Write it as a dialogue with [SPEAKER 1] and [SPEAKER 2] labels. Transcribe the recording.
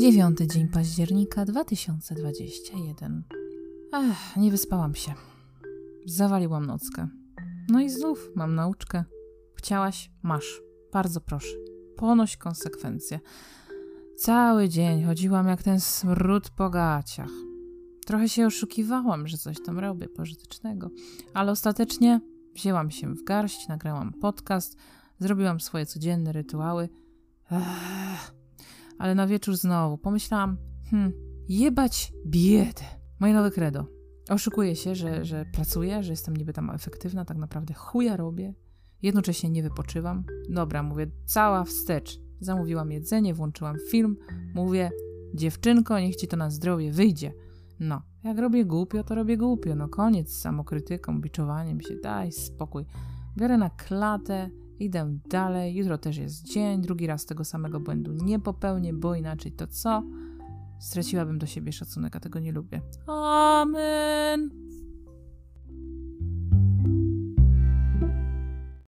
[SPEAKER 1] Dziewiąty dzień października 2021. Ach, nie wyspałam się. Zawaliłam nockę. No i znów mam nauczkę. Chciałaś? Masz. Bardzo proszę. Ponoś konsekwencje. Cały dzień chodziłam jak ten smród po gaciach. Trochę się oszukiwałam, że coś tam robię pożytecznego, ale ostatecznie wzięłam się w garść, nagrałam podcast, zrobiłam swoje codzienne rytuały. Ech, ale na wieczór znowu pomyślałam, hmm, jebać biedę. Moje nowe credo. Oszukuję się, że, że pracuję, że jestem niby tam efektywna, tak naprawdę chuja robię. Jednocześnie nie wypoczywam. Dobra, mówię, cała wstecz. Zamówiłam jedzenie, włączyłam film. Mówię, dziewczynko, niech ci to na zdrowie wyjdzie. No, jak robię głupio, to robię głupio. No koniec z samokrytyką, biczowaniem się, daj spokój. Biorę na klatę, idę dalej. Jutro też jest dzień, drugi raz tego samego błędu nie popełnię, bo inaczej to co? Straciłabym do siebie szacunek, a tego nie lubię. Amen.